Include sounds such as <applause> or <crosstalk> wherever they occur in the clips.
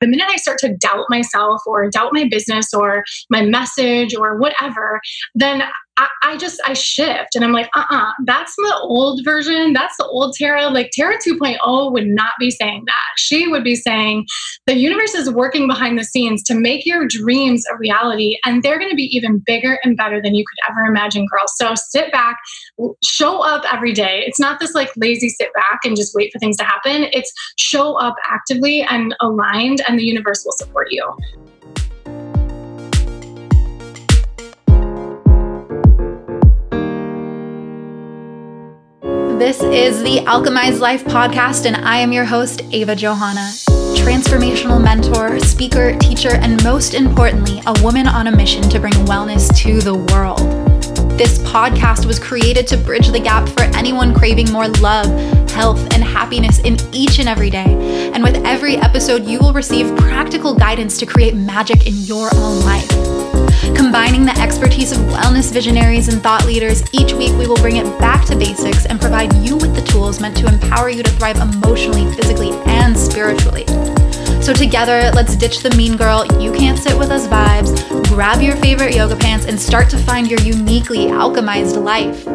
the minute I start to doubt myself or doubt my business or my message or whatever, then I, I just I shift and I'm like, uh-uh, that's the old version. That's the old Tara. Like Tara 2.0 would not be saying that. She would be saying the universe is working behind the scenes to make your dreams a reality, and they're going to be even bigger and better than you could ever imagine, girls. So sit back, show up every day. It's not this like lazy sit back and just wait for things to happen. It's show up actively and aligned, and the universe will support you. This is the Alchemized Life podcast, and I am your host, Ava Johanna. Transformational mentor, speaker, teacher, and most importantly, a woman on a mission to bring wellness to the world. This podcast was created to bridge the gap for anyone craving more love, health, and happiness in each and every day. And with every episode, you will receive practical guidance to create magic in your own life. Combining the expertise of wellness visionaries and thought leaders, each week we will bring it back to basics and provide you with the tools meant to empower you to thrive emotionally, physically, and spiritually. So, together, let's ditch the mean girl, you can't sit with us vibes, grab your favorite yoga pants, and start to find your uniquely alchemized life.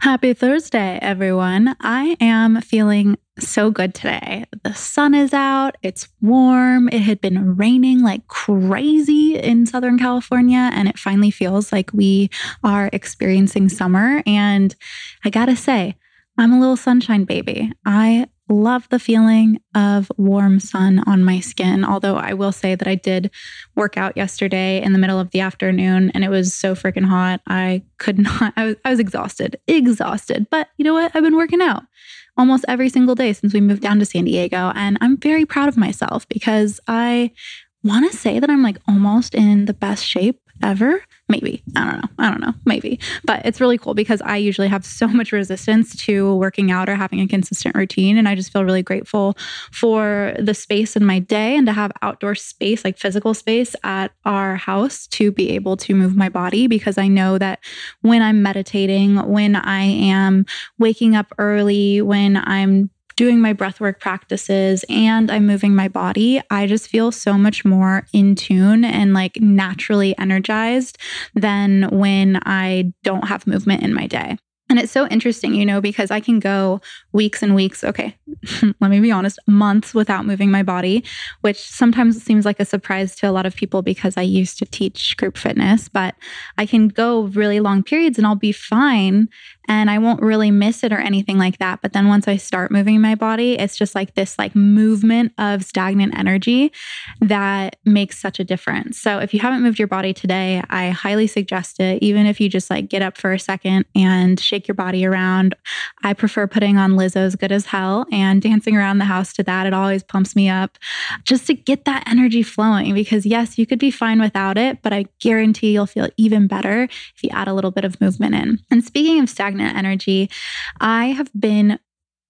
Happy Thursday, everyone. I am feeling so good today. The sun is out, it's warm. It had been raining like crazy in Southern California, and it finally feels like we are experiencing summer. And I gotta say, I'm a little sunshine baby. I love the feeling of warm sun on my skin. Although I will say that I did work out yesterday in the middle of the afternoon and it was so freaking hot. I could <laughs> not, I was, I was exhausted, exhausted. But you know what? I've been working out almost every single day since we moved down to San Diego. And I'm very proud of myself because I want to say that I'm like almost in the best shape ever. Maybe. I don't know. I don't know. Maybe. But it's really cool because I usually have so much resistance to working out or having a consistent routine. And I just feel really grateful for the space in my day and to have outdoor space, like physical space at our house to be able to move my body because I know that when I'm meditating, when I am waking up early, when I'm doing my breathwork practices and I'm moving my body, I just feel so much more in tune and like naturally energized than when I don't have movement in my day. And it's so interesting, you know, because I can go weeks and weeks, okay, <laughs> let me be honest, months without moving my body, which sometimes seems like a surprise to a lot of people because I used to teach group fitness, but I can go really long periods and I'll be fine and I won't really miss it or anything like that. But then once I start moving my body, it's just like this like movement of stagnant energy that makes such a difference. So if you haven't moved your body today, I highly suggest it. Even if you just like get up for a second and shake your body around. I prefer putting on Lizzo's Good as Hell and dancing around the house to that. It always pumps me up just to get that energy flowing because yes, you could be fine without it, but I guarantee you'll feel even better if you add a little bit of movement in. And speaking of stagnant energy, I have been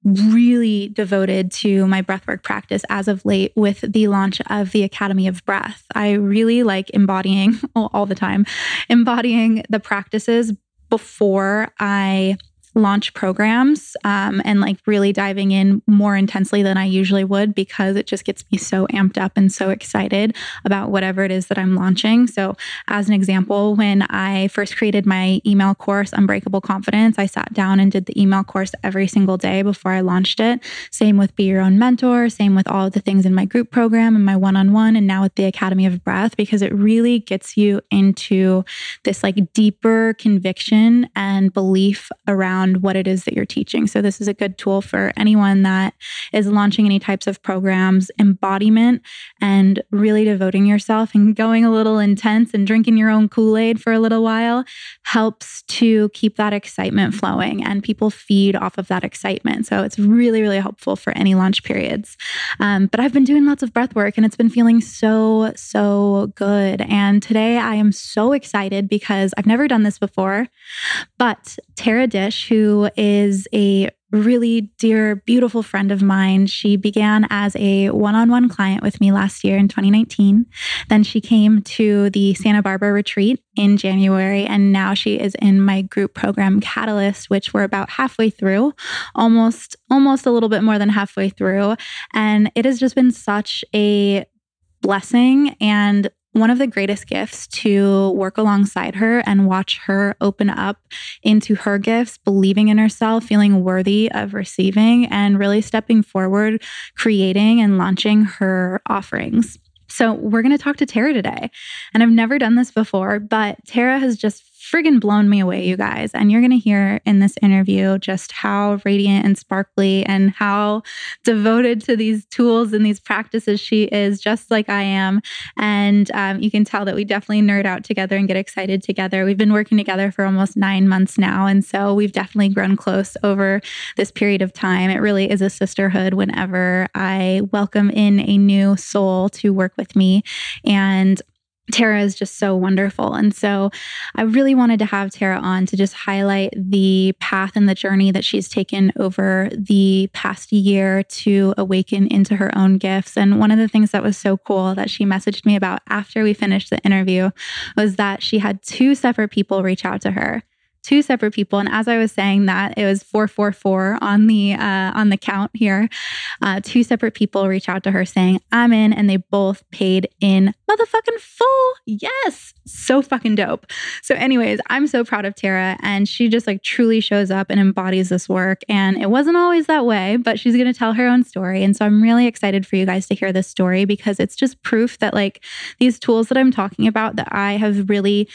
really devoted to my breathwork practice as of late with the launch of the Academy of Breath. I really like embodying <laughs> all the time, embodying the practices before I launch programs um, and like really diving in more intensely than I usually would because it just gets me so amped up and so excited about whatever it is that I'm launching. So, as an example, when I first created my email course, Unbreakable Confidence, I sat down and did the email course every single day before I launched it. Same with Be Your Own Mentor, same with all of the things in my group program and my one on one, and now with the Academy of Breath, because it really gets you into this like deeper conviction and belief around around what it is that you're teaching. So, this is a good tool for anyone that is launching any types of programs, embodiment, and really devoting yourself and going a little intense and drinking your own Kool Aid for a little while helps to keep that excitement flowing and people feed off of that excitement. So, it's really, really helpful for any launch periods. Um, but I've been doing lots of breath work and it's been feeling so, so good. And today I am so excited because I've never done this before, but Tara Disch, who is a really dear, beautiful friend of mine. She began as a one on one client with me last year in 2019. Then she came to the Santa Barbara retreat in January, and now she is in my group program Catalyst, which we're about halfway through, almost, almost a little bit more than halfway through. And it has just been such a blessing and one of the greatest gifts to work alongside her and watch her open up into her gifts, believing in herself, feeling worthy of receiving, and really stepping forward, creating and launching her offerings. So, we're going to talk to Tara today. And I've never done this before, but Tara has just friggin' blown me away, you guys. And you're going to hear in this interview just how radiant and sparkly and how devoted to these tools and these practices she is, just like I am. And um, you can tell that we definitely nerd out together and get excited together. We've been working together for almost nine months now. And so we've definitely grown close over this period of time. It really is a sisterhood whenever I welcome in a new soul to work with me. And Tara is just so wonderful. And so I really wanted to have Tara on to just highlight the path and the journey that she's taken over the past year to awaken into her own gifts. And one of the things that was so cool that she messaged me about after we finished the interview was that she had two separate people reach out to her two separate people. And as I was saying that, it was 444 on the uh, on the count here. Uh, two separate people reach out to her saying, I'm in, and they both paid in motherfucking full. Yes. So fucking dope. So, anyways, I'm so proud of Tara, and she just like truly shows up and embodies this work. And it wasn't always that way, but she's gonna tell her own story. And so I'm really excited for you guys to hear this story because it's just proof that like these tools that I'm talking about that I have really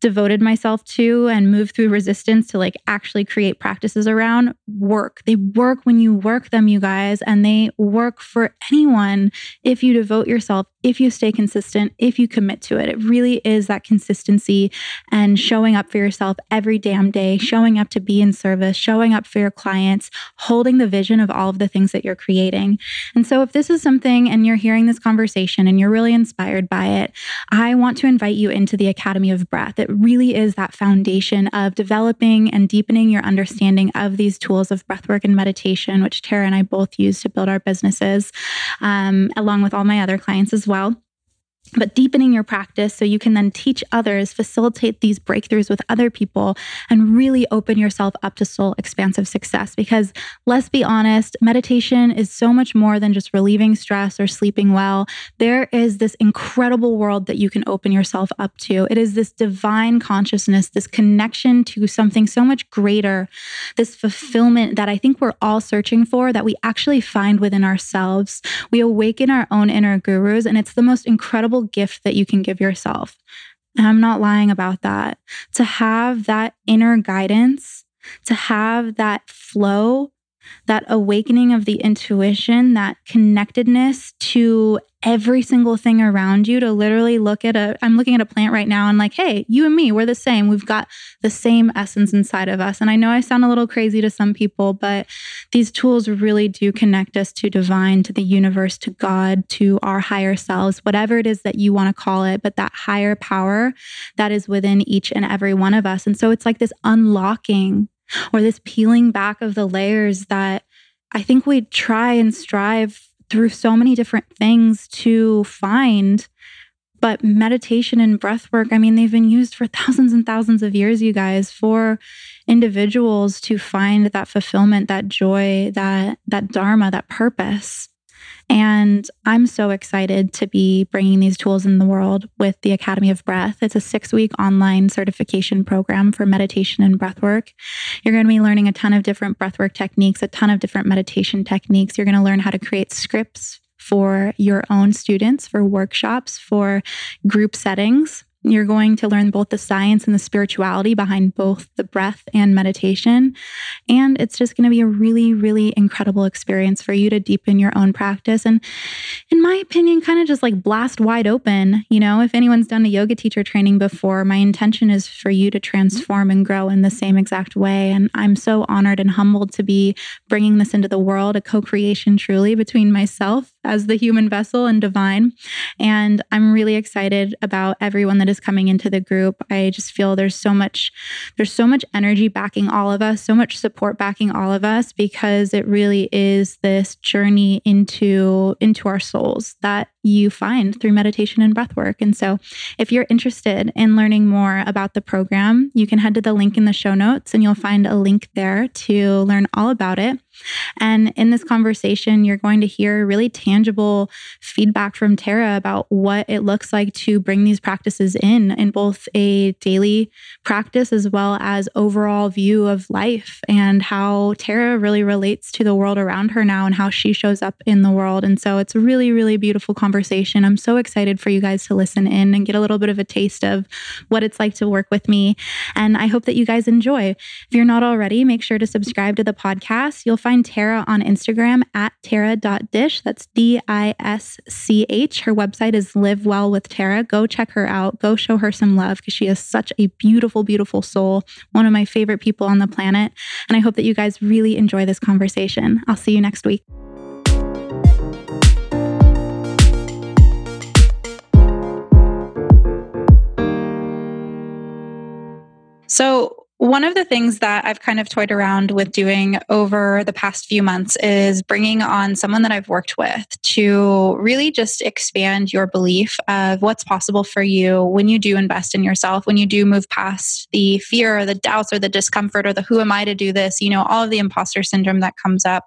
devoted myself to and moved through resistance to like actually create practices around work. They work when you work them, you guys, and they work for anyone if you devote yourself, if you stay consistent, if you commit to it. It really is that consistency and showing up for yourself every damn day, showing up to be in service, showing up for your clients, holding the vision of all of the things that you're creating. And so if this is something and you're hearing this conversation and you're really inspired by it, I want to invite you into the Academy of Breath. It really is that foundation of developing and deepening your understanding of these tools of breathwork and meditation, which Tara and I both use to build our businesses, um, along with all my other clients as well but deepening your practice so you can then teach others, facilitate these breakthroughs with other people, and really open yourself up to soul expansive success. Because let's be honest, meditation is so much more than just relieving stress or sleeping well. There is this incredible world that you can open yourself up to. It is this divine consciousness, this connection to something so much greater, this fulfillment that I think we're all searching for that we actually find within ourselves. We awaken our own inner gurus, and it's the most incredible incredible gift that you can give yourself. And I'm not lying about that. To have that inner guidance, to have that flow, that awakening of the intuition, that connectedness to every single thing around you to literally look at a I'm looking at a plant right now and like, hey, you and me, we're the same. We've got the same essence inside of us. And I know I sound a little crazy to some people, but these tools really do connect us to divine, to the universe, to God, to our higher selves, whatever it is that you want to call it, but that higher power that is within each and every one of us. And so it's like this unlocking or this peeling back of the layers that I think we try and strive through so many different things to find. But meditation and breath work, I mean, they've been used for thousands and thousands of years, you guys, for individuals to find that fulfillment, that joy, that that dharma, that purpose. And I'm so excited to be bringing these tools in the world with the Academy of Breath. It's a six week online certification program for meditation and breathwork. You're going to be learning a ton of different breathwork techniques, a ton of different meditation techniques. You're going to learn how to create scripts for your own students, for workshops, for group settings. You're going to learn both the science and the spirituality behind both the breath and meditation. And it's just going to be a really, really incredible experience for you to deepen your own practice. And in my opinion, kind of just like blast wide open. You know, if anyone's done a yoga teacher training before, my intention is for you to transform and grow in the same exact way. And I'm so honored and humbled to be bringing this into the world, a co creation truly between myself as the human vessel and divine. And I'm really excited about everyone that is coming into the group. I just feel there's so much, there's so much energy backing all of us, so much support backing all of us because it really is this journey into into our souls that you find through meditation and breath work. And so, if you're interested in learning more about the program, you can head to the link in the show notes and you'll find a link there to learn all about it. And in this conversation, you're going to hear really tangible feedback from Tara about what it looks like to bring these practices in, in both a daily practice as well as overall view of life and how Tara really relates to the world around her now and how she shows up in the world. And so it's a really, really beautiful conversation. I'm so excited for you guys to listen in and get a little bit of a taste of what it's like to work with me. And I hope that you guys enjoy. If you're not already, make sure to subscribe to the podcast. You'll find Tara on Instagram at tara.disch. That's D I S C H. Her website is Live Well with Tara. Go check her out. Go show her some love because she is such a beautiful, beautiful soul, one of my favorite people on the planet. And I hope that you guys really enjoy this conversation. I'll see you next week. So, one of the things that I've kind of toyed around with doing over the past few months is bringing on someone that I've worked with to really just expand your belief of what's possible for you when you do invest in yourself, when you do move past the fear or the doubts or the discomfort or the who am I to do this, you know, all of the imposter syndrome that comes up,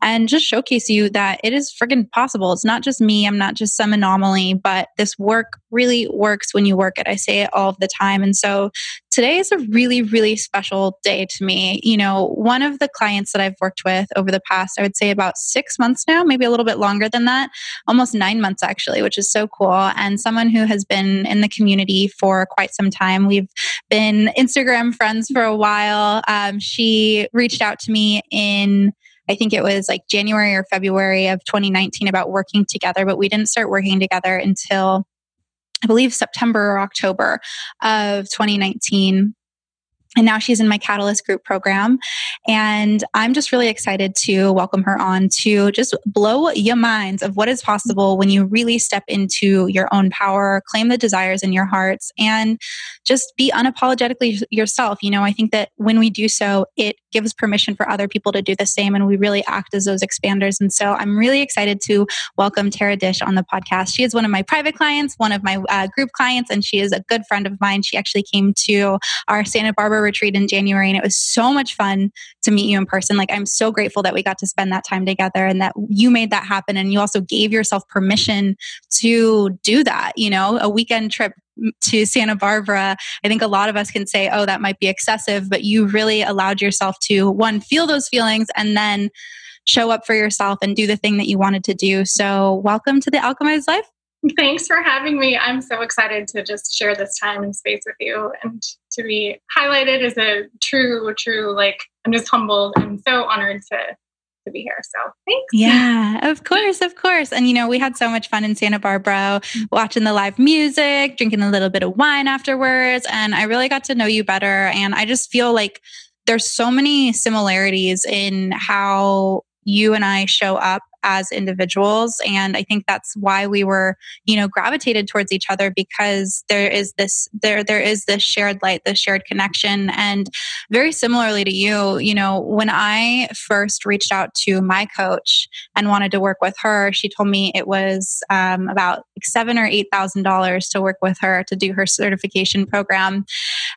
and just showcase you that it is friggin' possible. It's not just me, I'm not just some anomaly, but this work really works when you work it. I say it all the time. And so today is a really, really special day to me. You know, one of the clients that I've worked with over the past, I would say about six months now, maybe a little bit longer than that, almost nine months actually, which is so cool. And someone who has been in the community for quite some time. We've been Instagram friends for a while. Um, she reached out to me in I think it was like January or February of 2019 about working together, but we didn't start working together until I believe September or October of 2019 and now she's in my Catalyst Group program. And I'm just really excited to welcome her on to just blow your minds of what is possible when you really step into your own power, claim the desires in your hearts, and just be unapologetically yourself. You know, I think that when we do so, it gives permission for other people to do the same, and we really act as those expanders. And so I'm really excited to welcome Tara Disch on the podcast. She is one of my private clients, one of my uh, group clients, and she is a good friend of mine. She actually came to our Santa Barbara retreat in January, and it was so much fun to meet you in person. Like, I'm so grateful that we got to spend that time together and that you made that happen. And you also gave yourself permission to do that. You know, a weekend trip to Santa Barbara, I think a lot of us can say, oh, that might be excessive, but you really allowed yourself to one, feel those feelings and then show up for yourself and do the thing that you wanted to do. So, welcome to the Alchemized Life. <laughs> Thanks for having me. I'm so excited to just share this time and space with you and to be highlighted as a true, true, like, I'm just humbled and so honored to to be here. So thanks. Yeah, of course, of course. And you know, we had so much fun in Santa Barbara watching the live music, drinking a little bit of wine afterwards. And I really got to know you better. And I just feel like there's so many similarities in how you and I show up as individuals and i think that's why we were you know gravitated towards each other because there is this there there is this shared light this shared connection. And very similarly to you you know when i first reached out to my coach and wanted to work with her she told me it was um, about seven or eight thousand dollars to work with her to do her certification program.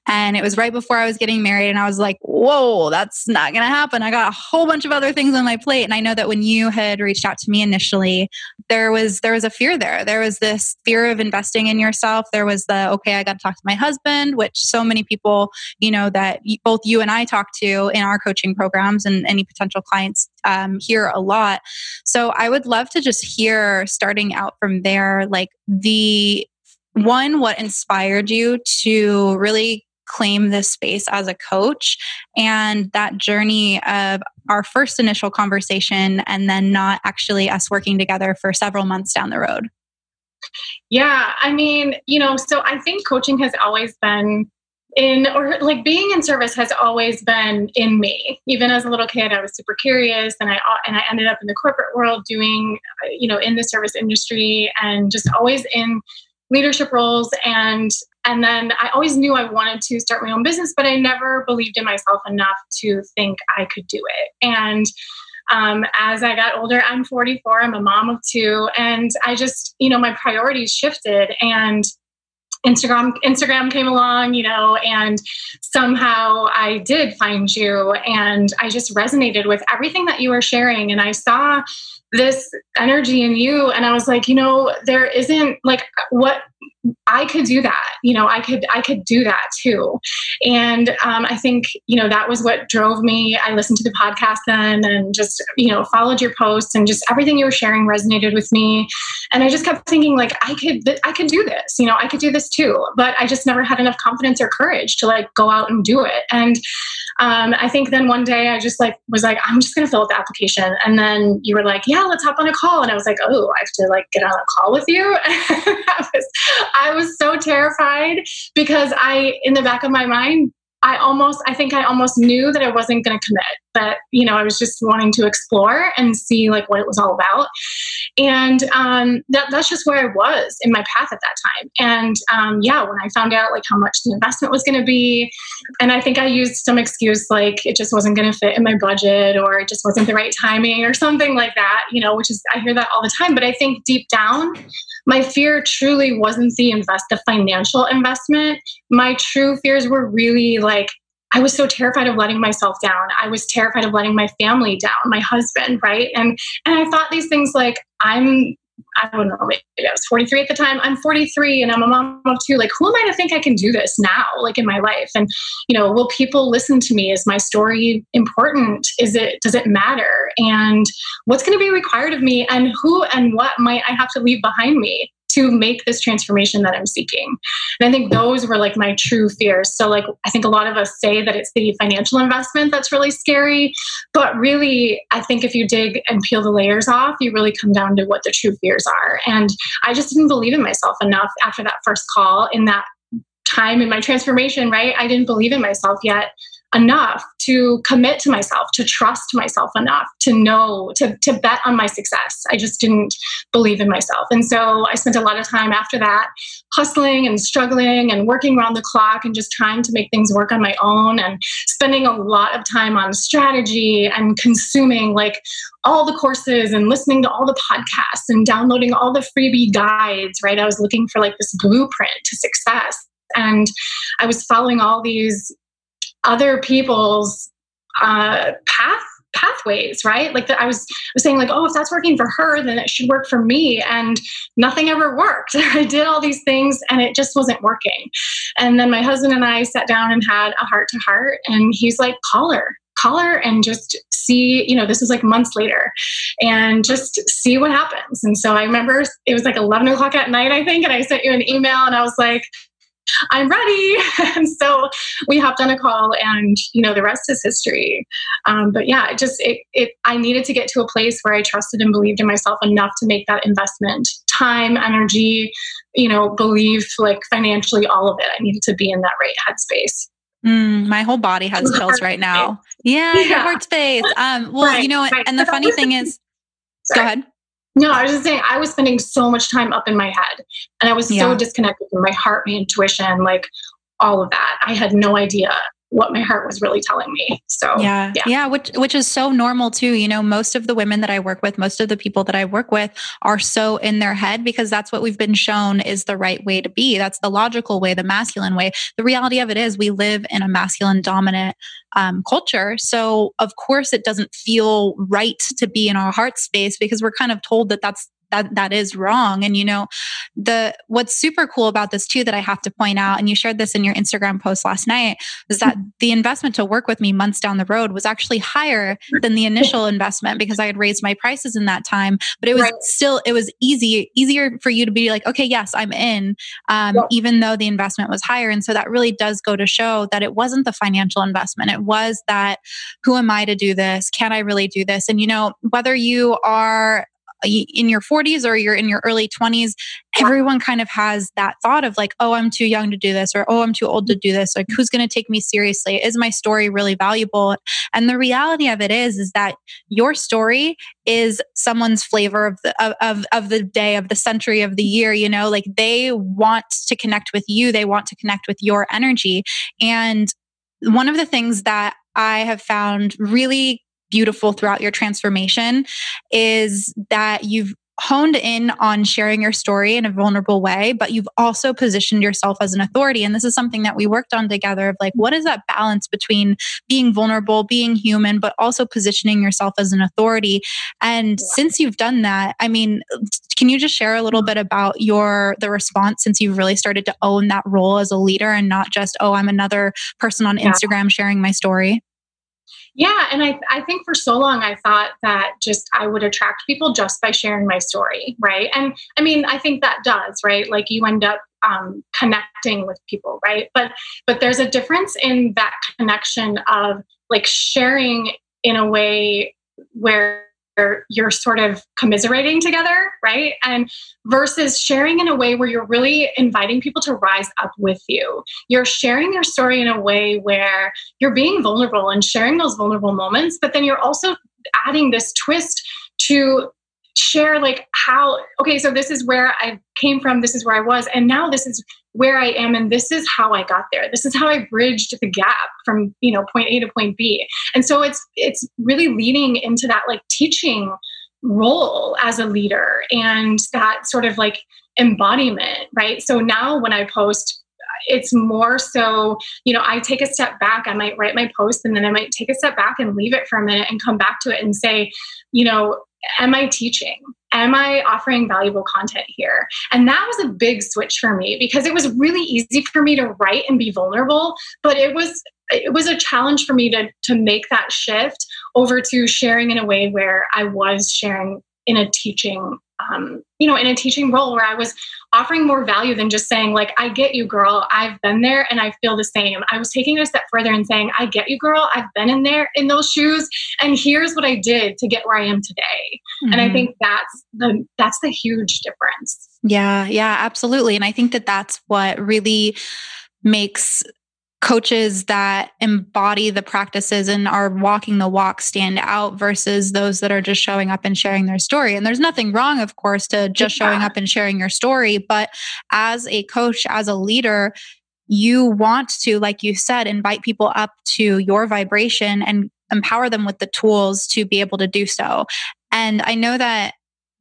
And it was right before i was getting married and i was like whoa that's not gonna happen. I got a whole bunch of other things on my plate. And i know that when you had reached reached out to me initially, there was there was a fear there. There was this fear of investing in yourself. There was the okay, I got to talk to my husband, which so many people, you know, that both you and I talk to in our coaching programs and any potential clients um, hear a lot. So I would love to just hear starting out from there, like the one, what inspired you to really claim this space as a coach and that journey of our first initial conversation and then not actually us working together for several months down the road? Yeah, I mean, you know, so I think coaching has always been in or like being in service has always been in me even as a little kid i was super curious and i and i ended up in the corporate world doing you know in the service industry and just always in leadership roles and and then i always knew i wanted to start my own business but i never believed in myself enough to think i could do it. And um, as I got older, I'm 44, I'm a mom of two, and I just, you know, my priorities shifted and Instagram Instagram came along, you know, and somehow I did find you and I just resonated with everything that you were sharing and I saw this energy in you and I was like, you know, there isn't like what I could do that. You know, I could I could do that too. And um, I think you know that was what drove me. I listened to the podcast then and just you know followed your posts and just everything you were sharing resonated with me. And I just kept thinking like I could I could do this. You know, I could do this too. But I just never had enough confidence or courage to like go out and do it. And um, I think then one day I just like was like I'm just gonna fill out the application. And then you were like, yeah, let's hop on a call. And I was like, oh, I have to like get on a call with you. <laughs> that was I was so terrified because I, in the back of my mind, I almost, I think I almost knew that I wasn't going to commit, but, you know, I was just wanting to explore and see like what it was all about. And um, that, that's just where I was in my path at that time. And um, yeah, when I found out like how much the investment was going to be, and I think I used some excuse like it just wasn't going to fit in my budget or it just wasn't the right timing or something like that, you know, which is, I hear that all the time. But I think deep down, my fear truly wasn't the invest the financial investment my true fears were really like I was so terrified of letting myself down. I was terrified of letting my family down, my husband, right? And and I thought these things like I'm I don't know, maybe I was 43 at the time. I'm 43 and I'm a mom of two. Like, who am I to think I can do this now, like in my life? And, you know, will people listen to me? Is my story important? Is it, does it matter? And what's going to be required of me? And who and what might I have to leave behind me? To make this transformation that I'm seeking. And I think those were like my true fears. So, like, I think a lot of us say that it's the financial investment that's really scary. But really, I think if you dig and peel the layers off, you really come down to what the true fears are. And I just didn't believe in myself enough after that first call in that time in my transformation, right? I didn't believe in myself yet enough to commit to myself, to trust myself enough, to know, to, to bet on my success. I just didn't believe in myself. And so I spent a lot of time after that hustling and struggling and working around the clock and just trying to make things work on my own and spending a lot of time on strategy and consuming like all the courses and listening to all the podcasts and downloading all the freebie guides, right? I was looking for like this blueprint to success. And I was following all these other people's uh, path pathways right? Like the, i was was saying like oh if that's working for her then it should work for me. And nothing ever worked. <laughs> I did all these things and it just wasn't working. And then my husband and i sat down and had a heart to heart and he's like call her. Call her and just see you know this was like months later and just see what happens. And so i remember it was like 11 o'clock at night i think and i sent you an email and i was like I'm ready. <laughs> and so we hopped on a call and, you know, the rest is history. Um, but yeah, it just, it, it, I needed to get to a place where I trusted and believed in myself enough to make that investment time, energy, you know, belief, like financially, all of it. I needed to be in that right headspace. Mm, my whole body has chills right now. Yeah, yeah, your heart space. Um, well, right, you know, right. and the funny thing is, Sorry. go ahead. No, I was just saying I was spending so much time up in my head and I was yeah. so disconnected from my heart, my intuition, like all of that. I had no idea what my heart was really telling me. So yeah, yeah, yeah, which which is so normal too. You know, most of the women that I work with, most of the people that I work with, are so in their head because that's what we've been shown is the right way to be. That's the logical way, the masculine way. The reality of it is, we live in a masculine dominant um, culture, so of course it doesn't feel right to be in our heart space because we're kind of told that that's that that is wrong. And you know the what's super cool about this too that i have to point out and you shared this in your instagram post last night is that the investment to work with me months down the road was actually higher than the <laughs> initial investment because i had raised my prices in that time but it was right. still it was easy easier for you to be like okay yes i'm in um, even though the investment was higher. And so that really does go to show that it wasn't the financial investment. It was that who am i to do this? Can i really do this? And you know whether you are in your 40s or you're in your early 20s, everyone kind of has that thought of like, oh, I'm too young to do this, or oh, I'm too old to do this. Like, who's going to take me seriously? Is my story really valuable? And the reality of it is, is that your story is someone's flavor of the of, of, of the day, of the century, of the year. You know, like they want to connect with you, they want to connect with your energy. And one of the things that I have found really beautiful throughout your transformation is that you've honed in on sharing your story in a vulnerable way, but you've also positioned yourself as an authority. And this is something that we worked on together of like, what is that balance between being vulnerable, being human, but also positioning yourself as an authority? And since you've done that, I mean, can you just share a little bit about your the response since you've really started to own that role as a leader and not just, oh, I'm another person on Instagram sharing my story? Yeah, and I I think for so long I thought that just I would attract people just by sharing my story, right? And I mean, I think that does, right? Like you end up um, connecting with people, right? But but there's a difference in that connection of like sharing in a way where you're sort of commiserating together, right? And versus sharing in a way where you're really inviting people to rise up with you. You're sharing your story in a way where you're being vulnerable and sharing those vulnerable moments, but then you're also adding this twist to share like how okay so this is where i came from this is where i was and now this is where i am and this is how i got there this is how i bridged the gap from you know point a to point b and so it's it's really leading into that like teaching role as a leader and that sort of like embodiment right so now when i post it's more so, you know, I take a step back. I might write my post and then I might take a step back and leave it for a minute and come back to it and say, you know, am I teaching? Am I offering valuable content here? And that was a big switch for me because it was really easy for me to write and be vulnerable, but it was it was a challenge for me to to make that shift over to sharing in a way where I was sharing in a teaching um, you know in a teaching role where i was offering more value than just saying like i get you girl. I've been there and i feel the same. I was taking it a step further and saying i get you girl. I've been in there in those shoes and here's what i did to get where i am today mm-hmm. and i mm-hmm. think that's the that's the huge difference yeah yeah absolutely and i think that that's what really makes coaches that embody the practices and are walking the walk stand out versus those that are just showing up and sharing their story. And there's nothing wrong, of course, to just showing up and sharing your story. But as a coach, as a leader, you want to, like you said, invite people up to your vibration and empower them with the tools to be able to do so. And I know that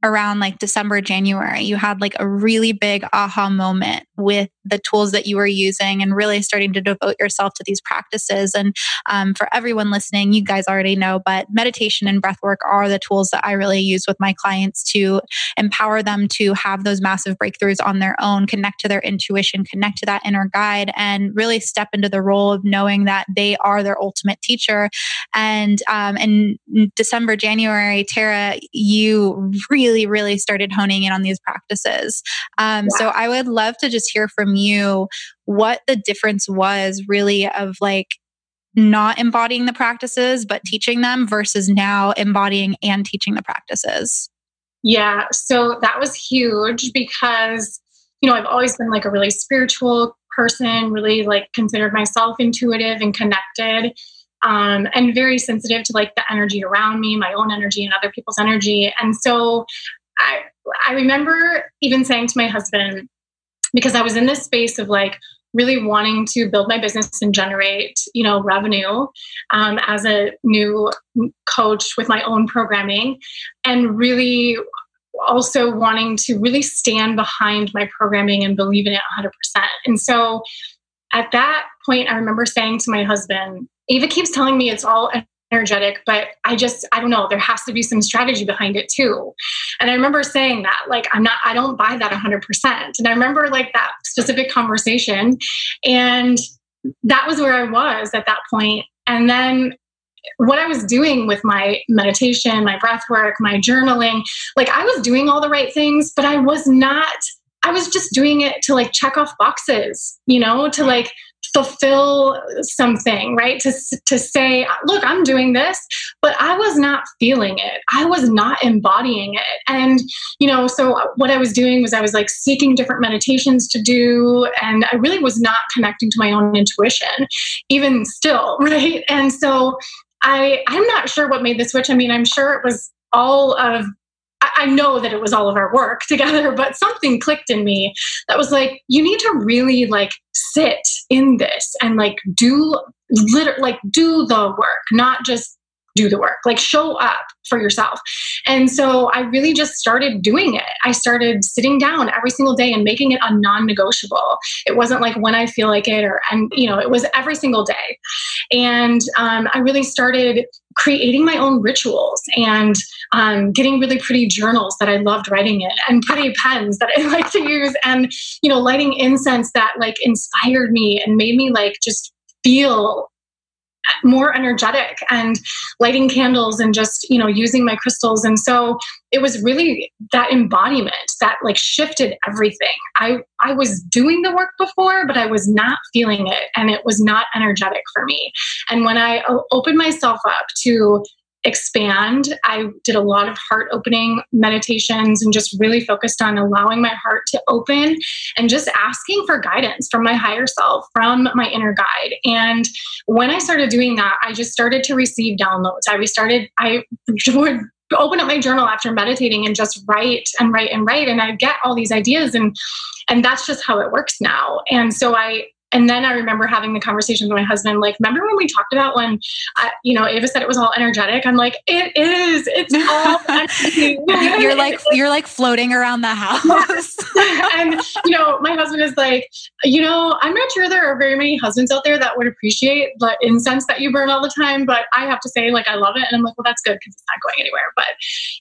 around like December, January, you had like a really big aha moment with the tools that you were using and really starting to devote yourself to these practices. And um, for everyone listening, you guys already know, but meditation and breath work are the tools that I really use with my clients to empower them to have those massive breakthroughs on their own, connect to their intuition, connect to that inner guide, and really step into the role of knowing that they are their ultimate teacher. And um, in December, January, Tara, you really, really started honing in on these practices. Um, So I would love to just hear from you what the difference was really of like not embodying the practices but teaching them versus now embodying and teaching the practices? Yeah so that was huge because you know i've always been like a really spiritual person really like considered myself intuitive and connected um, and very sensitive to like the energy around me my own energy and other people's energy and so i i remember even saying to my husband because I was in this space of like really wanting to build my business and generate you know revenue um, as a new coach with my own programming and really also wanting to really stand behind my programming and believe in it 100% and so at that point i remember saying to my husband Ava keeps telling me it's all energetic but i just i don't know there has to be some strategy behind it too. And i remember saying that like i'm not i don't buy that 100% and i remember like that specific conversation and that was where i was at that point. And then what I was doing with my meditation, my breath work, my journaling, like I was doing all the right things, but I was not, I was just doing it to like check off boxes, you know, to like fulfill something, right? To, to say, look, I'm doing this, but I was not feeling it. I was not embodying it. And, you know, so what I was doing was I was like seeking different meditations to do, and I really was not connecting to my own intuition, even still, <laughs> right? And so I, I'm not sure what made the switch. I mean, I'm sure it was all of I know that it was all of our work <laughs> together, but something clicked in me that was like, you need to really like sit in this and like do literally like do the work, not just do the work, like show up for yourself. And so I really just started doing it. I started sitting down every single day and making it a non negotiable. It wasn't like when I feel like it or, and, you know, it was every single day. And um, I really started creating my own rituals and um, getting really pretty journals that I loved writing in and pretty pens that I <laughs> like to use and, you know, lighting incense that like inspired me and made me like just feel more energetic and lighting candles and just you know using my crystals. And so it was really that embodiment that like shifted everything. I i was doing the work before but i was not feeling it and it was not energetic for me. And when i opened myself up to expand. I did a lot of heart opening meditations and just really focused on allowing my heart to open and just asking for guidance from my higher self, from my inner guide. And when I started doing that, I just started to receive downloads. I restarted, I <laughs> would open up my journal after meditating and just write and write and write and I get all these ideas and and that's just how it works now. And so I and then I remember having the conversation with my husband, like, remember when we talked about when, uh, you know, Ava said it was all energetic? I'm like, it is. It's <laughs> all <laughs> You're like, <laughs> you're like floating around the house. and, you know, my husband is like, you know, I'm not sure there are very many husbands out there that would appreciate the incense that you burn all the time, but I have to say, like, I love it. And I'm like, well, that's good because it's not going anywhere. But,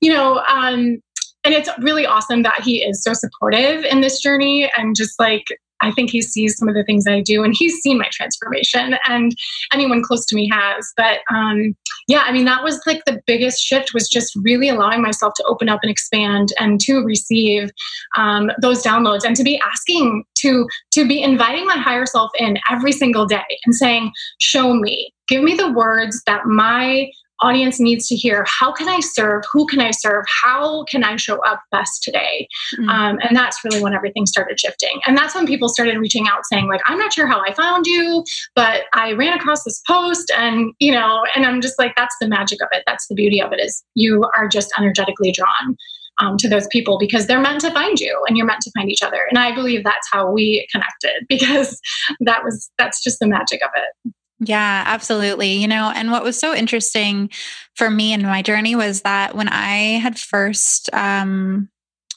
you know, um, and it's really awesome that he is so supportive in this journey and just like I think he sees some of the things I do and he's seen my transformation and anyone close to me has. But um, yeah, I mean, that was like the biggest shift was just really allowing myself to open up and expand and to receive um, those downloads and to be asking to, to be inviting my higher self in every single day and saying, show me, give me the words that my audience needs to hear how can I serve? Who can I serve? How can I show up best today? Mm-hmm. Um, and that's really when everything started shifting. And that's when people started reaching out saying, like, I'm not sure how I found you, but I ran across this post and, you know, and I'm just like, that's the magic of it. That's the beauty of it is you are just energetically drawn. Um, to those people because they're meant to find you and you're meant to find each other and i believe that's how we connected <laughs> because that was that's just the magic of it yeah, absolutely. You know, and what was so interesting for me in my journey was that when I had first um,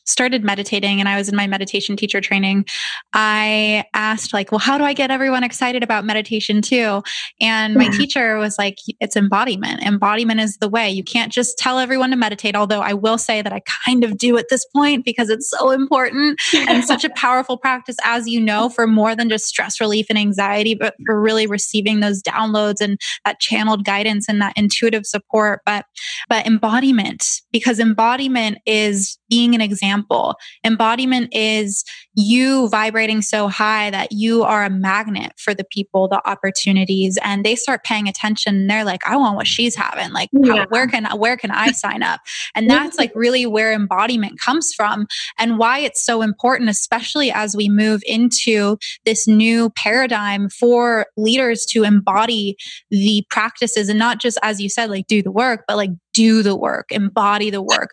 started meditating and I was in my meditation teacher training, I asked, like, well, how do I get everyone excited about meditation too? And my mm-hmm. teacher was like, it's embodiment. Embodiment is the way. You can't just tell everyone to meditate, although I will say that I kind of do at this point because it's so important and such a powerful practice, as you know, for more than just stress relief and anxiety, but for really receiving those downloads and that channeled guidance and that intuitive support. But but embodiment, because embodiment is being an example. Embodiment is you vibrating so high that you are a magnet for the people, the opportunities, and they start paying attention. And they're like, I want what she's having. Like, yeah. how, where can where can I sign up? And that's like really where embodiment comes from, and why it's so important, especially as we move into this new paradigm for leaders to embody the practices and not just, as you said, like do the work, but like do the work, embody the work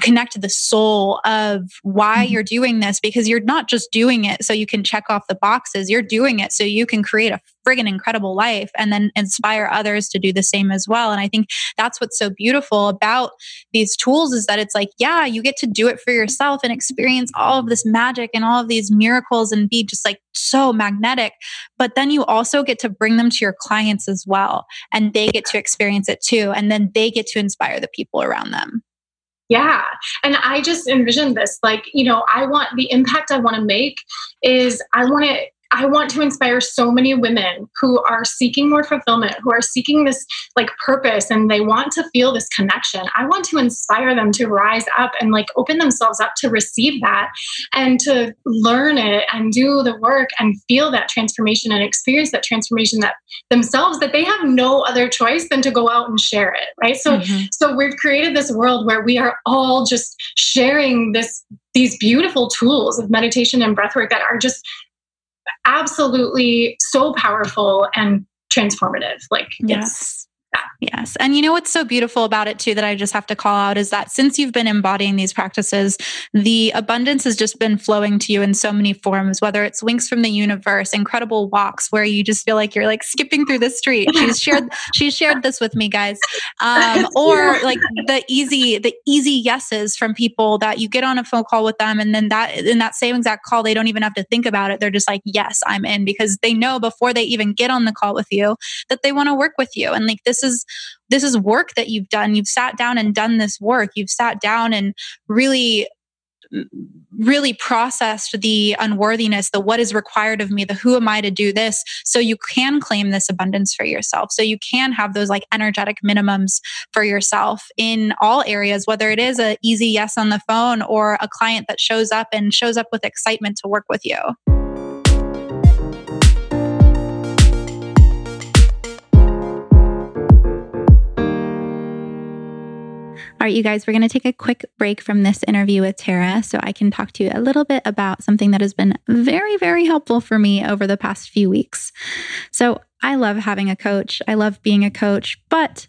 connect to the soul of why mm-hmm. you're doing this because you're not just doing it so you can check off the boxes. You're doing it so you can create a friggin' incredible life and then inspire others to do the same as well. And I think that's what's so beautiful about these tools is that it's like, yeah, you get to do it for yourself and experience all of this magic and all of these miracles and be just like so magnetic. But then you also get to bring them to your clients as well. And they get to experience it too. And then they get to inspire the people around them. Yeah. And I just envisioned this like, you know, I want the impact I want to make is I want to I want to inspire so many women who are seeking more fulfillment, who are seeking this like purpose and they want to feel this connection. I want to inspire them to rise up and like open themselves up to receive that and to learn it and do the work and feel that transformation and experience that transformation that themselves that they have no other choice than to go out and share it, right? So mm-hmm. so we've created this world where we are all just sharing this these beautiful tools of meditation and breathwork that are just absolutely so powerful and transformative. Like yes. Yes. And you know what's so beautiful about it too that I just have to call out is that since you've been embodying these practices, the abundance has just been flowing to you in so many forms, whether it's winks from the universe, incredible walks where you just feel like you're like skipping through the street. She's shared <laughs> she's shared this with me, guys. Um, or like the easy, the easy yeses from people that you get on a phone call with them and then that in that same exact call, they don't even have to think about it. They're just like, yes, I'm in because they know before they even get on the call with you that they want to work with you. And like this is this is work that you've done. You've sat down and done this work. You've sat down and really really processed the unworthiness, the what is required of me, the who am I to do this, so you can claim this abundance for yourself. So you can have those like energetic minimums for yourself in all areas, whether it is a easy yes on the phone or a client that shows up and shows up with excitement to work with you. All right, you guys, we're going to take a quick break from this interview with Tara so I can talk to you a little bit about something that has been very, very helpful for me over the past few weeks. So, I love having a coach. I love being a coach, but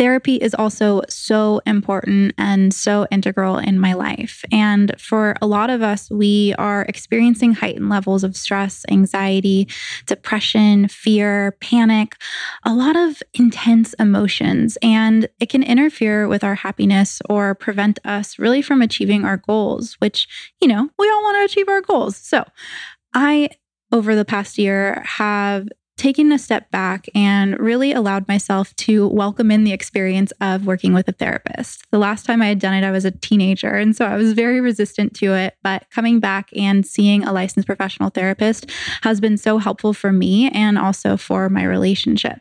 therapy is also so important and so integral in my life. And for a lot of us, we are experiencing heightened levels of stress, anxiety, depression, fear, panic, a lot of intense emotions. And it can interfere with our happiness or prevent us really from achieving our goals, which, you know, we all want to achieve our goals. So I over the past year have taken a step back and really allowed myself to welcome in the experience of working with a therapist. The last time I had done it, I was a teenager. And so I was very resistant to it. But coming back and seeing a licensed professional therapist has been so helpful for me and also for my relationship.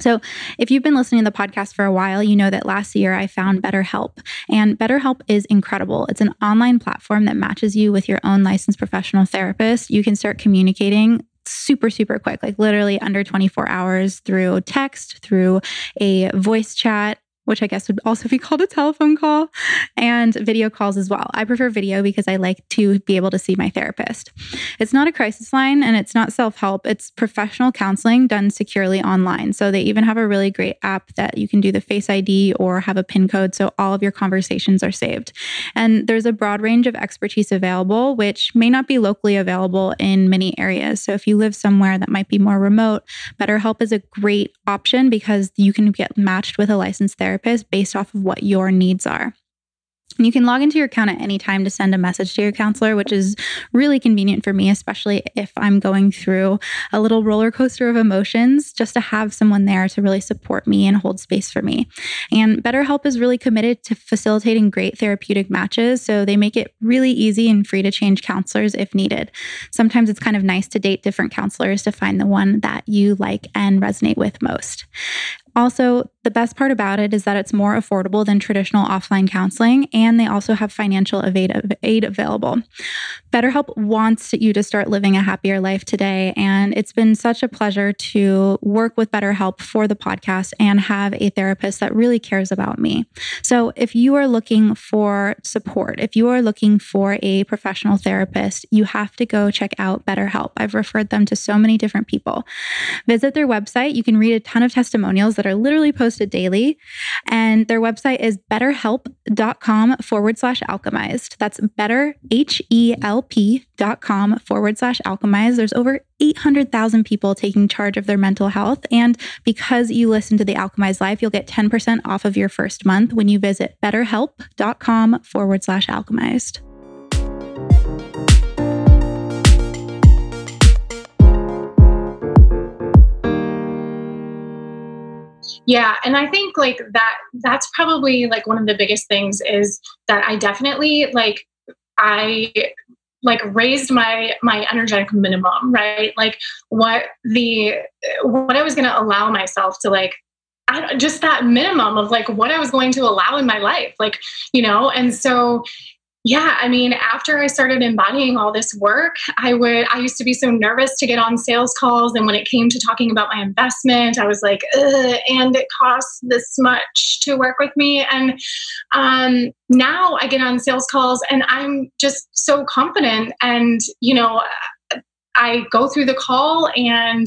So, if you've been listening to the podcast for a while, you know that last year I found BetterHelp. And BetterHelp is incredible. It's an online platform that matches you with your own licensed professional therapist. You can start communicating super, super quick, like literally under 24 hours through text, through a voice chat, which I guess would also be <laughs> called a telephone call, and video calls as well. I prefer video because I like to be able to see my therapist. It's not a crisis line and it's not self help, it's professional counseling done securely online. So they even have a really great app that you can do the Face ID or have a PIN code so all of your conversations are saved. And there's a broad range of expertise available, which may not be locally available in many areas. So if you live somewhere that might be more remote, BetterHelp is a great option because you can get matched with a licensed therapist therapist based off of what your needs are. And you can log into your account at any time to send a message to your counselor, which is really convenient for me, especially if I'm going through a little roller coaster of emotions, just to have someone there to really support me and hold space for me. And BetterHelp is really committed to facilitating great therapeutic matches. So they make it really easy and free to change counselors if needed. Sometimes it's kind of nice to date different counselors to find the one that you like and resonate with most. Also, the best part about it is that it's more affordable than traditional offline counseling, and they also have financial aid available. BetterHelp wants you to start living a happier life today, and it's been such a pleasure to work with BetterHelp for the podcast and have a therapist that really cares about me. So, if you are looking for support, if you are looking for a professional therapist, you have to go check out BetterHelp. I've referred them to so many different people. Visit their website. You can read a ton of testimonials that are literally posted daily. And their website is betterhelp.com forward slash alchemized. That's better, H E L P dot com forward slash alchemized. There's over 800,000 people taking charge of their mental health. And because you listen to the Alchemized Life, you'll get 10% off of your first month when you visit betterhelp.com forward slash alchemized. Yeah and i think like that that's probably like one of the biggest things is that i definitely like i like raised my my energetic minimum right? Like what the what i was going to allow myself to like I, just that minimum of like what i was going to allow in my life like you know? And so yeah, I mean, after I started embodying all this work, I would, I used to be so nervous to get on sales calls. And when it came to talking about my investment, I was like, and it costs this much to work with me. And um, now I get on sales calls and I'm just so confident. And, you know, I go through the call, and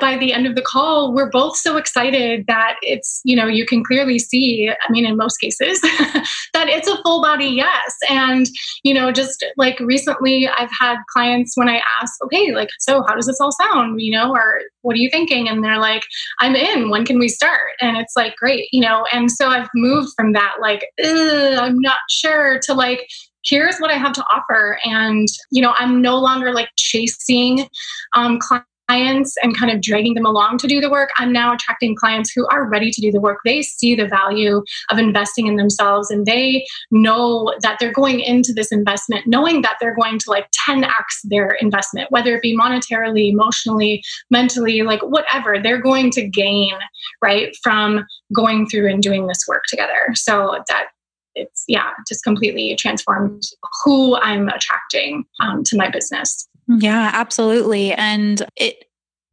by the end of the call, we're both so excited that it's, you know, you can clearly see, I mean, in most cases, <laughs> that it's a full body yes. And, you know, just like recently, I've had clients when I ask, okay, like, so how does this all sound, you know, or what are you thinking? And they're like, I'm in, when can we start? And it's like, great, you know, and so I've moved from that, like, I'm not sure, to like, here's what I have to offer. And, you know, I'm no longer like chasing um, clients and kind of dragging them along to do the work. I'm now attracting clients who are ready to do the work. They see the value of investing in themselves and they know that they're going into this investment knowing that they're going to like 10x their investment, whether it be monetarily, emotionally, mentally, like whatever. They're going to gain, right, from going through and doing this work together. So that it's yeah just completely transformed who i'm attracting um, to my business. Yeah absolutely. And it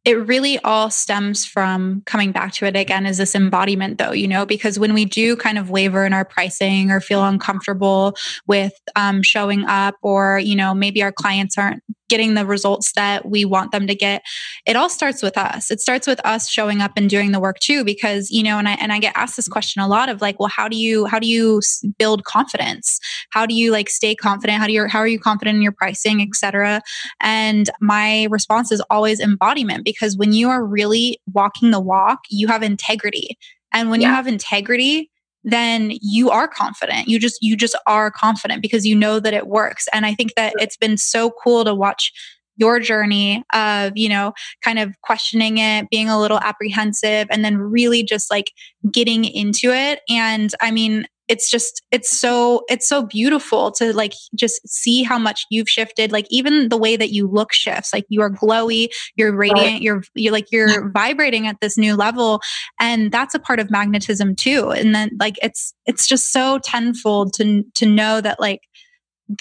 it really all stems from coming back to it again is this embodiment though you know because when we do kind of waver in our pricing or feel uncomfortable with um, showing up or you know maybe our clients aren't getting the results that we want them to get. It all starts with us. It starts with us showing up and doing the work too because you know and i and i get asked this question a lot of like well how do you how do you build confidence? How do you like stay confident? How do you how are you confident in your pricing etc and my response is always embodiment because when you are really walking the walk you have integrity. And when yeah. you have integrity then you are confident. You just you just are confident because you know that it works. And i think that it's been so cool to watch your journey of you know kind of questioning it being a little apprehensive and then really just like getting into it. And i mean it's just it's so it's so beautiful to like just see how much you've shifted like even the way that you look shifts like you are glowy you're radiant right. you're you're like you're <laughs> vibrating at this new level and that's a part of magnetism too and then like it's it's just so tenfold to to know that like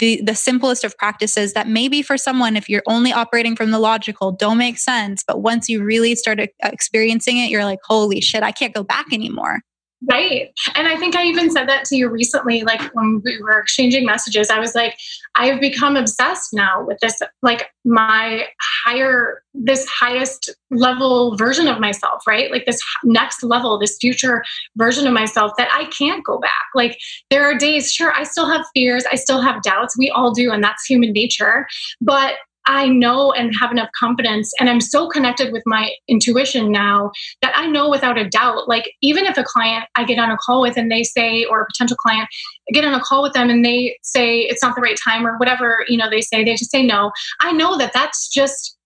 the the simplest of practices that maybe for someone if you're only operating from the logical don't make sense but once you really start uh, experiencing it you're like holy shit i can't go back anymore Right. And I think I even said that to you recently, like when we were exchanging messages. I was like, I've become obsessed now with this, like my higher, this highest level version of myself, right? Like this next level, this future version of myself that I can't go back. Like there are days, sure, I still have fears, I still have doubts. We all do, and that's human nature. But I know and have enough confidence, and I'm so connected with my intuition now that I know without a doubt, like, even if a client I get on a call with and they say, or a potential client, I get on a call with them and they say it's not the right time or whatever, you know, they say, they just say no. I know that that's just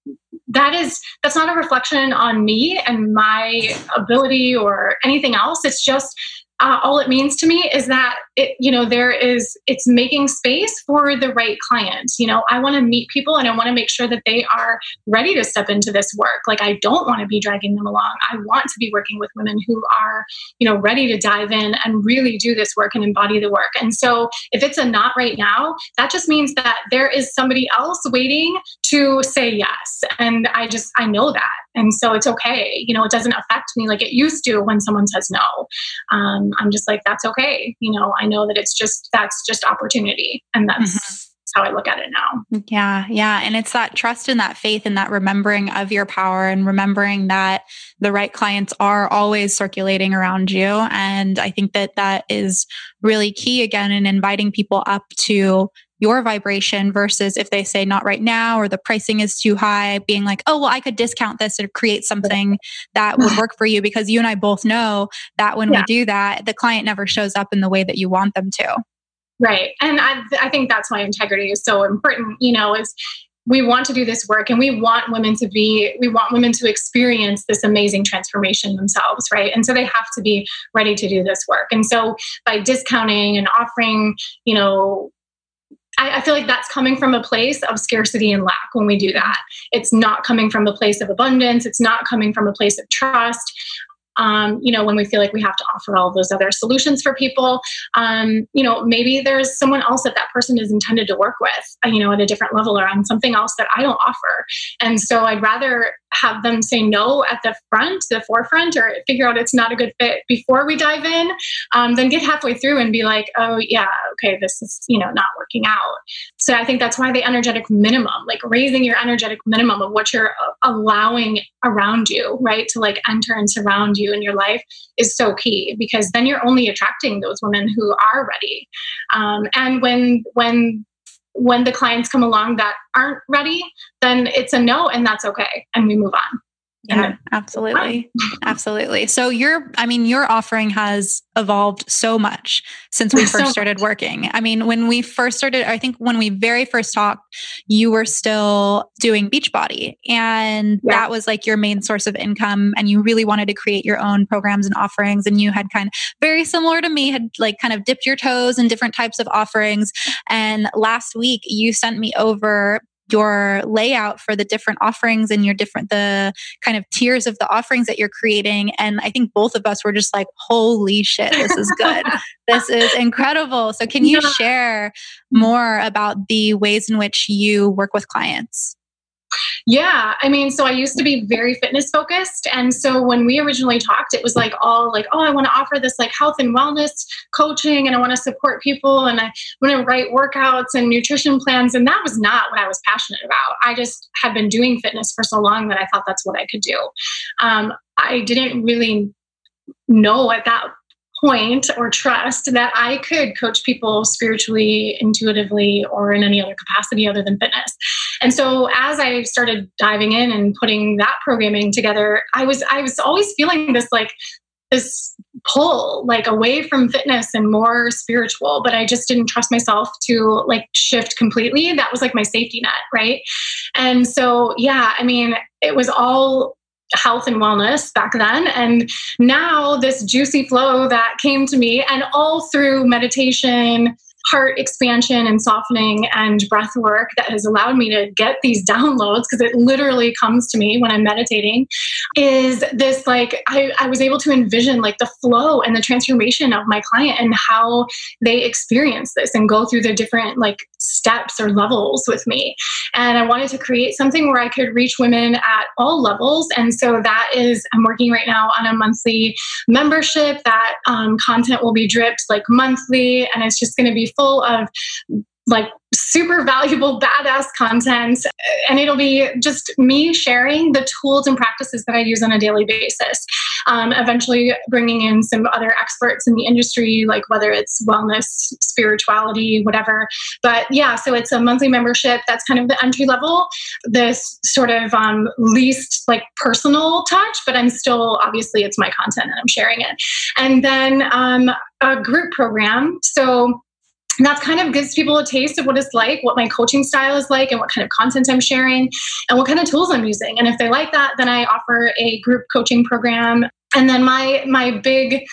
that is that's not a reflection on me and my ability or anything else it's just uh, all it means to me is that it you know there is it's making space for the right clients you know i want to meet people and i want to make sure that they are ready to step into this work. Like i don't want to be dragging them along. I want to be working with women who are you know ready to dive in and really do this work and embody the work. And so if it's a not right now that just means that there is somebody else waiting to say yes. And i just i know that. And so it's okay. You know it doesn't affect me like it used to when someone says no. Um, i'm just like that's okay you know i know that it's just that's just opportunity and that's mm-hmm how I look at it now. Yeah, yeah. And it's that trust and that faith and that remembering of your power and remembering that the right clients are always circulating around you. And I think that that is really key again in inviting people up to your vibration versus if they say not right now or the pricing is too high, being like, oh, well, I could discount this or create something that would work for you because you and I both know that when yeah. we do that, the client never shows up in the way that you want them to. Right. And I, I think that's why integrity is so important, you know, is we want to do this work and we want women to be we want women to experience this amazing transformation themselves right and so they have to be ready to do this work and so by discounting and offering you know I, I feel like that's coming from a place of scarcity and lack when we do that. It's not coming from a place of abundance. It's not coming from a place of trust um, you know, when we feel like we have to offer all those other solutions for people, um, you know, maybe there's someone else that that person is intended to work with, you know, at a different level or on something else that I don't offer. And so I'd rather have them say no at the front, the forefront, or figure out it's not a good fit before we dive in, um, then get halfway through and be like, oh, yeah, okay, this is, you know, not working out. So I think that's why the energetic minimum, like raising your energetic minimum of what you're uh, allowing around you, right, to like enter and surround you in your life is so key because then you're only attracting those women who are ready. Um, and when, when, when the clients come along that aren't ready, then it's a no and that's okay. And we move on. Yeah, absolutely. absolutely. So your I mean your offering has evolved so much since we <laughs> first started working. I mean, when we first started, I think when we very first talked, you were still doing Beachbody and yeah. that was like your main source of income and you really wanted to create your own programs and offerings and you had kind of very similar to me had like kind of dipped your toes in different types of offerings and last week you sent me over your layout for the different offerings and your different the kind of tiers of the offerings that you're creating. And i think both of us were just like holy shit this is good. <laughs> This is incredible. So can you share more about the ways in which you work with clients yeah, I mean, so I used to be very fitness focused. And so when we originally talked, it was like all like, oh, I want to offer this like health and wellness coaching and I want to support people and I want to write workouts and nutrition plans. And that was not what I was passionate about. I just had been doing fitness for so long that I thought that's what I could do. Um, I didn't really know at that point or trust that I could coach people spiritually, intuitively, or in any other capacity other than fitness. And so as I started diving in and putting that programming together, I was I was always feeling this like this pull like away from fitness and more spiritual but i just didn't trust myself to like shift completely that was like my safety net right and so yeah i mean it was all health and wellness back then. And now this juicy flow that came to me, and all through meditation, heart expansion and softening and breath work that has allowed me to get these <laughs> downloads because it literally comes to me when I'm meditating is this like I, I was able to envision like the flow and the transformation of my client and how they experience this and go through the different like steps or levels with me. And I wanted to create something where I could reach women at all levels. And so that is, I'm working right now on a monthly membership that um, content will be dripped like monthly. And it's just going to be full of like super valuable, badass content. And it'll be just me sharing the tools and practices that I use on a daily basis. Um, eventually, bringing in some other experts in the industry, like whether it's wellness, spirituality, whatever. But yeah, so it's a monthly membership. That's kind of the entry level. This sort of um, least like personal touch, but I'm still obviously it's my content and I'm sharing it. And then um, a group program. So and that kind of gives people a taste of what it's like, what my coaching style is like, and what kind of content I'm sharing, and what kind of tools I'm using. And if they like that, then I offer a group coaching program. And then my my big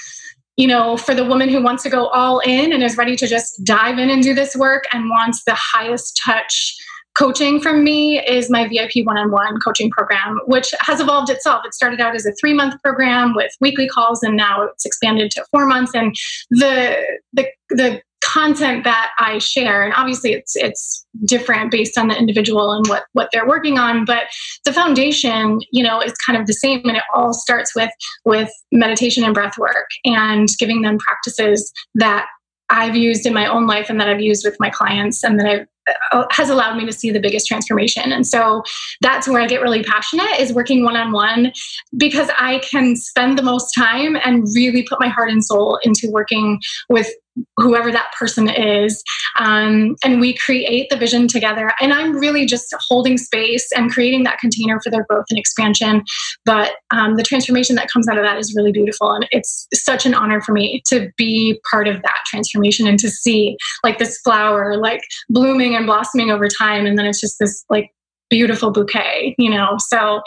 you know, for the woman who wants to go all in and is ready to just dive in and do this work and wants the highest touch coaching from me is my VIP one on one coaching program, which has evolved itself. It started out as a three month program with weekly calls, and now it's expanded to four months. And the, the, the content that I share, and obviously it's it's different based on the individual and what what they're working on, but the foundation, you know, is kind of the same, and it all starts with with meditation and breath work and giving them practices that I've used in my own life and that I've used with my clients and that I've uh, has allowed me to see the biggest transformation. And so that's where I get really passionate is working one on one because I can spend the most time and really put my heart and soul into working with whoever that person is. Um, and we create the vision together. And I'm really just holding space and creating that container for their growth and expansion. But um, the transformation that comes out of that is really beautiful. And it's such an honor for me to be part of that transformation and to see like this flower like blooming and blossoming over time. And then it's just this like beautiful bouquet you know so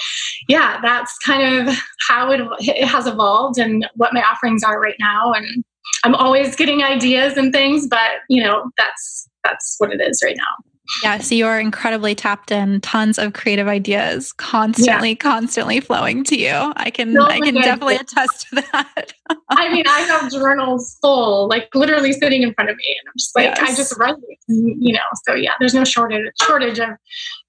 yeah that's kind of how it, it has evolved and what my offerings are right now and I'm always getting ideas and things, but you know, that's that's what it is right now. Yeah, so you're incredibly tapped in, tons of creative ideas constantly, yeah. constantly flowing to you. I can I can definitely attest to that. I mean, I have journals full, like literally sitting in front of me. And I'm just like, yes. I just write, you know. So yeah, there's no shortage shortage of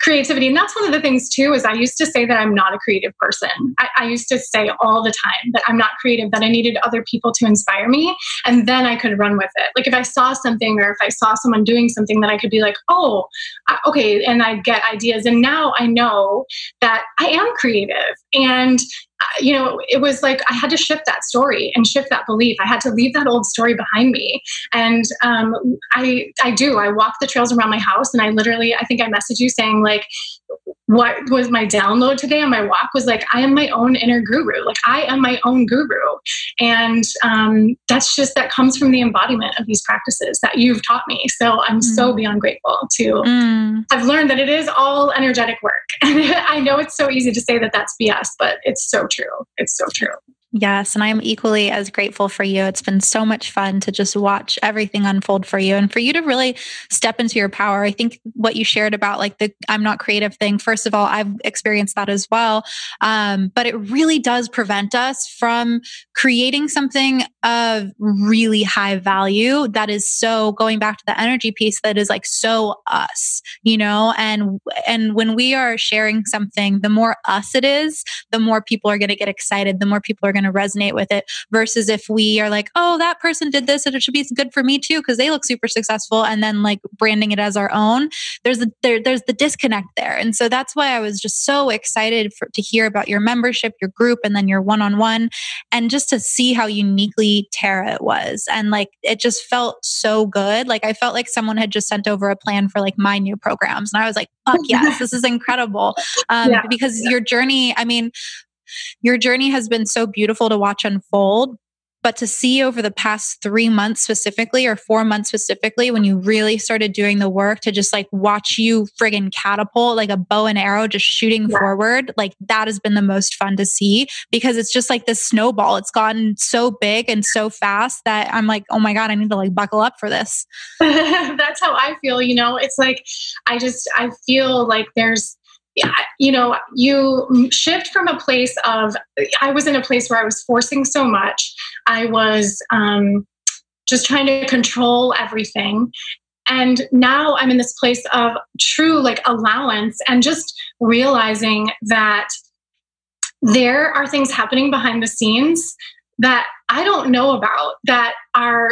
creativity. And that's one of the things too, is I used to say that I'm not a creative person. I, I used to say all the time that I'm not creative, that I needed other people to inspire me. And then I could run with it. Like if I saw something or if I saw someone doing something that I could be like, oh, okay, and I get ideas. And now I know that I am creative. And uh, you know, it was like I had to shift that story and shift that belief. I had to leave that old story behind me. And um, I, I do. I walk the trails around my house, and I literally, I think I messaged you saying like, what was my download today on my walk was like i am my own inner guru. Like i am my own guru. And um, that's just that comes from the embodiment of these practices that you've taught me. So i'm mm. so beyond grateful to mm. have learned that it is all energetic work. And <laughs> i know it's so easy to say that that's bs but it's so true. It's so true Yes, and I am equally as grateful for you. It's been so much fun to just watch everything unfold for you and for you to really step into your power. I think what you shared about like the I'm not creative thing, first of all, I've experienced that as well. Um, but it really does prevent us from creating something of really high value that is so going back to the energy piece that is like so us, you know, and and when we are sharing something, the more us it is, the more people are going to get excited, the more people are going going to resonate with it versus if we are like, oh, that person did this and it should be good for me too because they look super successful and then like branding it as our own. There's a, there, there's the disconnect there. And so that's why I was just so excited for, to hear about your membership, your group, and then your one-on-one and just to see how uniquely Tara it was. And like it just felt so good. Like I felt like someone had just sent over a plan for like my new programs. And I was like, fuck yes, <laughs> this is incredible. Um, yeah. because your journey, I mean, your journey has been so beautiful to watch unfold. But to see over the past three months specifically, or four months specifically, when you really started doing the work to just like watch you friggin' catapult like a bow and arrow, just shooting yeah. forward, like that has been the most fun to see because it's just like this snowball. It's gotten so big and so fast that I'm like, oh my God, I need to like buckle up for this. <laughs> That's how I feel. You know, it's like, I just, I feel like there's, yeah, you know, you shift from a place of, I was in a place where I was forcing so much. I was um, just trying to control everything. And now I'm in this place of true like allowance and just realizing that there are things happening behind the scenes that I don't know about that are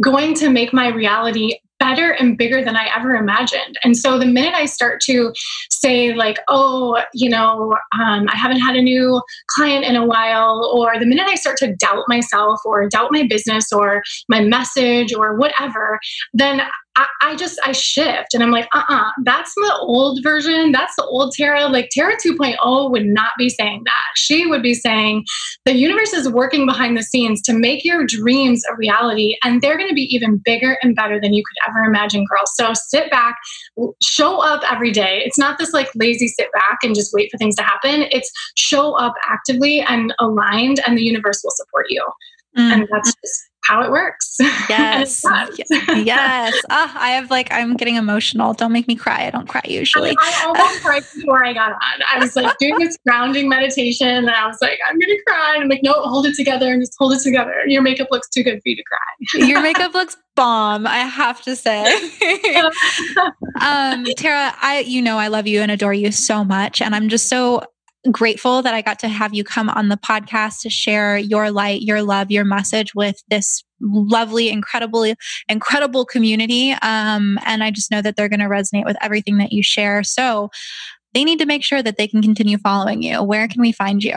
going to make my reality better and bigger than I ever imagined. And so the minute I start to say, like, oh, you know, um, I haven't had a new client in a while, or the minute I start to doubt myself or doubt my business or my message or whatever, then I, I just I shift and I'm like, uh uh-uh, uh, that's the old version. That's the old Tara. Like Tara 2.0 would not be saying that. She would be saying the universe is working behind the scenes to make your dreams a reality, and they're going to be even bigger and better than you could ever imagine, girl. So sit back, show up every day. It's not this like lazy sit back and just wait for things to happen. It's show up actively and aligned, and the universe will support you. Mm. And that's just how it works. <laughs> Yes. yes. Oh, I have like, I'm getting emotional. Don't make me cry. I don't cry usually. I, I almost cried before I got on. I was like doing this grounding meditation and I was like, I'm going to cry. And I'm like, no, hold it together and just hold it together. Your makeup looks too good for you to cry. <laughs> Your makeup looks bomb. I have to say. <laughs> um, Tara, I, you know, I love you and adore you so much. And I'm just so grateful that I got to have you come on the podcast to share your light, your love, your message with this lovely, incredibly, incredible community. Um, and I just know that they're going to resonate with everything that you share. So they need to make sure that they can continue following you. Where can we find you?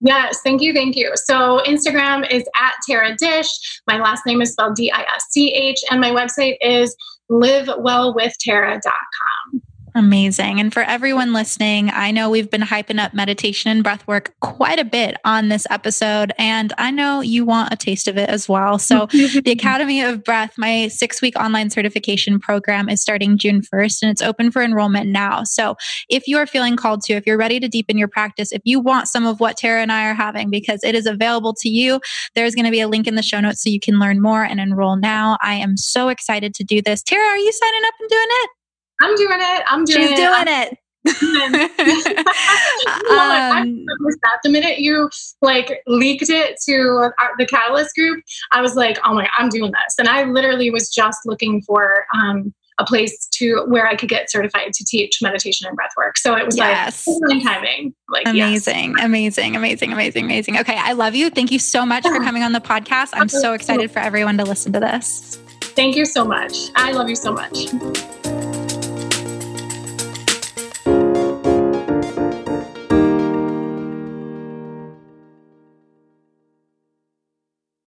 Yes, thank you, thank you. So Instagram is at Tara Disch. My last name is spelled D I S C H, and my website is livewellwithtara.com. Amazing. And for everyone listening, I know we've been hyping up meditation and breath work quite a bit on this episode. And I know you want a taste of it as well. So, <laughs> the Academy of Breath, my six week online certification program, is starting June 1st and it's open for enrollment now. So, if you are feeling called to, if you're ready to deepen your practice, if you want some of what Tara and I are having, because it is available to you, there's going to be a link in the show notes so you can learn more and enroll now. I am so excited to do this. Tara, are you signing up and doing it? I'm doing it. I'm doing it. She's it. doing I'm, it. <laughs> um, the minute you like leaked it to our, the Catalyst group, I was like, "Oh my, I'm doing this!" And I literally was just looking for um, a place to where I could get certified to teach meditation and breath work. So it was yes. like timing. Like amazing, yes. amazing, amazing, amazing, amazing. Okay, I love you. Thank you so much for <laughs> coming on the podcast. I'm so excited for everyone to listen to this. Thank you so much. I love you so much.